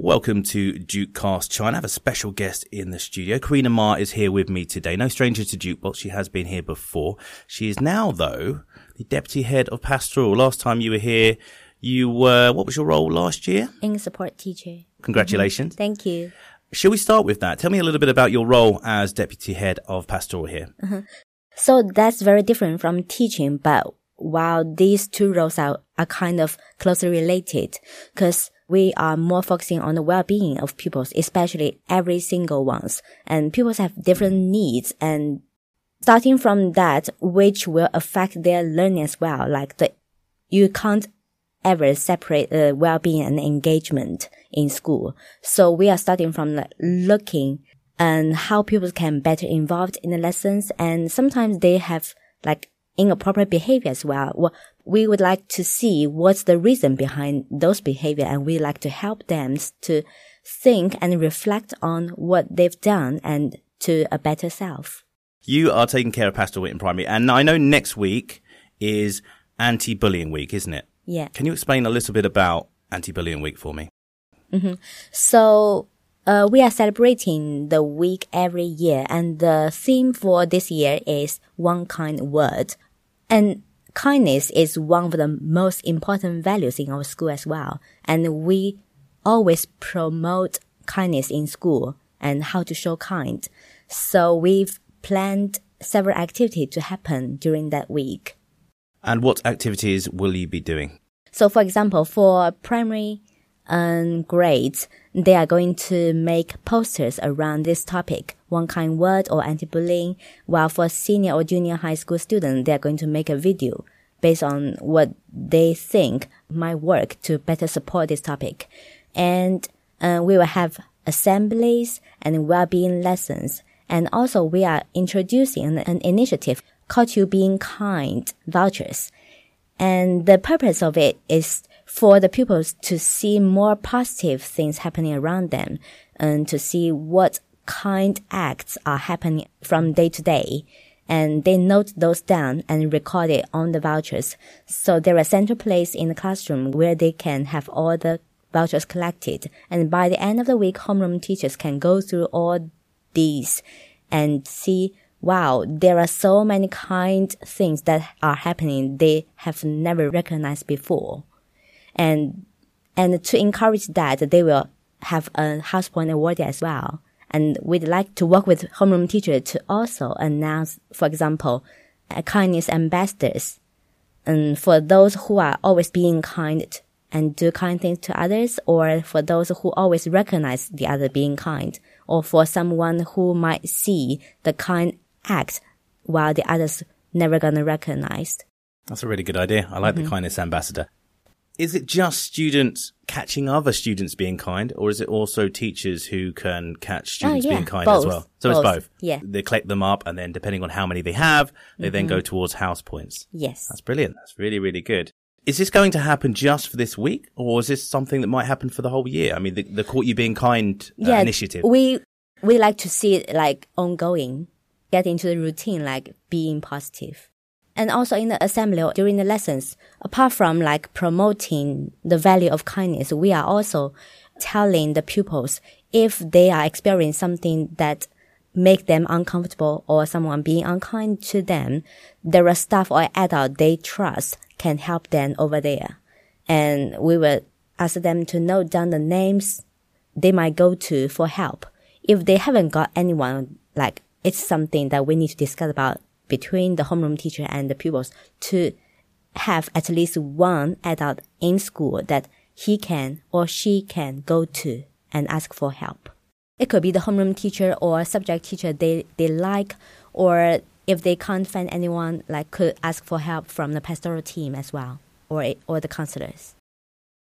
Welcome to Duke Cast China. I have a special guest in the studio. Carina Ma is here with me today. No stranger to Jukebox. She has been here before. She is now, though, the deputy head of pastoral. Last time you were here, you were, what was your role last year? In support teacher. Congratulations. Mm-hmm. Thank you. Shall we start with that? Tell me a little bit about your role as deputy head of pastoral here. Uh-huh. So that's very different from teaching, but while these two roles are, are kind of closely related, because we are more focusing on the well-being of pupils, especially every single ones. And pupils have different needs and starting from that, which will affect their learning as well. Like the, you can't ever separate the well-being and engagement in school. So we are starting from like, looking and how pupils can better involved in the lessons. And sometimes they have like inappropriate behavior as well. Well, we would like to see what's the reason behind those behavior and we like to help them to think and reflect on what they've done and to a better self. You are taking care of pastoral in primary, and I know next week is anti-bullying week, isn't it? Yeah. Can you explain a little bit about anti-bullying week for me? So, uh, we are celebrating the week every year and the theme for this year is one kind word. And kindness is one of the most important values in our school as well. And we always promote kindness in school and how to show kind. So we've planned several activities to happen during that week. And what activities will you be doing? So, for example, for primary um, grades, they are going to make posters around this topic, one kind word or anti-bullying, while for senior or junior high school students, they are going to make a video based on what they think might work to better support this topic. And uh, we will have assemblies and well-being lessons. And also we are introducing an, an initiative called to being kind vouchers. And the purpose of it is for the pupils to see more positive things happening around them and to see what kind acts are happening from day to day. And they note those down and record it on the vouchers. So there are a central place in the classroom where they can have all the vouchers collected. And by the end of the week, homeroom teachers can go through all these and see wow, there are so many kind things that are happening they have never recognized before. And, and to encourage that, they will have a house point award as well. And we'd like to work with homeroom teacher to also announce, for example, kindness ambassadors. And for those who are always being kind and do kind things to others, or for those who always recognize the other being kind, or for someone who might see the kind act while the others never gonna recognize. That's a really good idea. I like Mm-hmm. the kindness ambassador. Is it just students catching other students being kind, or is it also teachers who can catch students Oh, yeah, being kind as well? So it's Both, both. yeah. Mm-hmm. They collect them up, and then depending on how many they have, they then go towards house points. Yes. That's brilliant. That's really, really good. Is this going to happen just for this week, or is this something that might happen for the whole year? I mean, the, the Caught You Being Kind uh, initiative. We we like to see it like ongoing, get into the routine, like being positive. And also in the assembly or during the lessons, apart from like promoting the value of kindness, we are also telling the pupils if they are experiencing something that make them uncomfortable or someone being unkind to them, there are staff or adult they trust can help them over there. And we will ask them to note down the names they might go to for help. If they haven't got anyone, like it's something that we need to discuss about between the homeroom teacher and the pupils to have at least one adult in school that he can or she can go to and ask for help. It could be the homeroom teacher or subject teacher they, they like, or if they can't find anyone, like could ask for help from the pastoral team as well, or, or the counselors.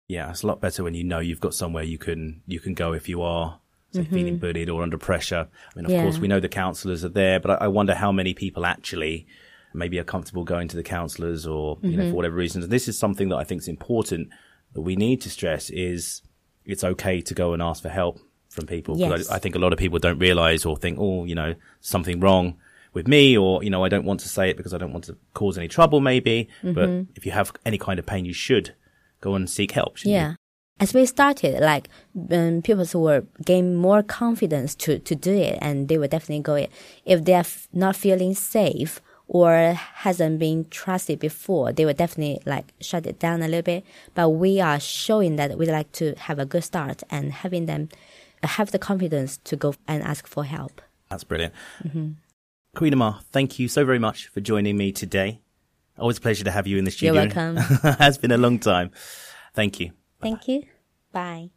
Yeah, it's a lot better when you know you've got somewhere you can you can go if you are say, Mm-hmm. feeling bullied or under pressure. I mean, of Yeah. course, we know the counsellors are there, but I, I wonder how many people actually maybe are comfortable going to the counsellors or you Mm-hmm. know for whatever reasons. And this is something that I think is important that we need to stress is it's okay to go and ask for help from people. Yes. I, I think a lot of people don't realise or think, oh, you know, something wrong with me or, you know, I don't want to say it because I don't want to cause any trouble maybe. But Mm-hmm. if you have any kind of pain, you should go and seek help. shouldn't you? As we started, like um, people were gain more confidence to, to do it, and they will definitely go it. If they are f- not feeling safe or hasn't been trusted before, they will definitely like shut it down a little bit. But we are showing that we like to have a good start and having them have the confidence to go and ask for help. That's brilliant. Mm-hmm. Carina Ma, thank you so very much for joining me today. Always a pleasure to have you in the studio. You're welcome. it has been a long time. Thank you. Thank you. Bye.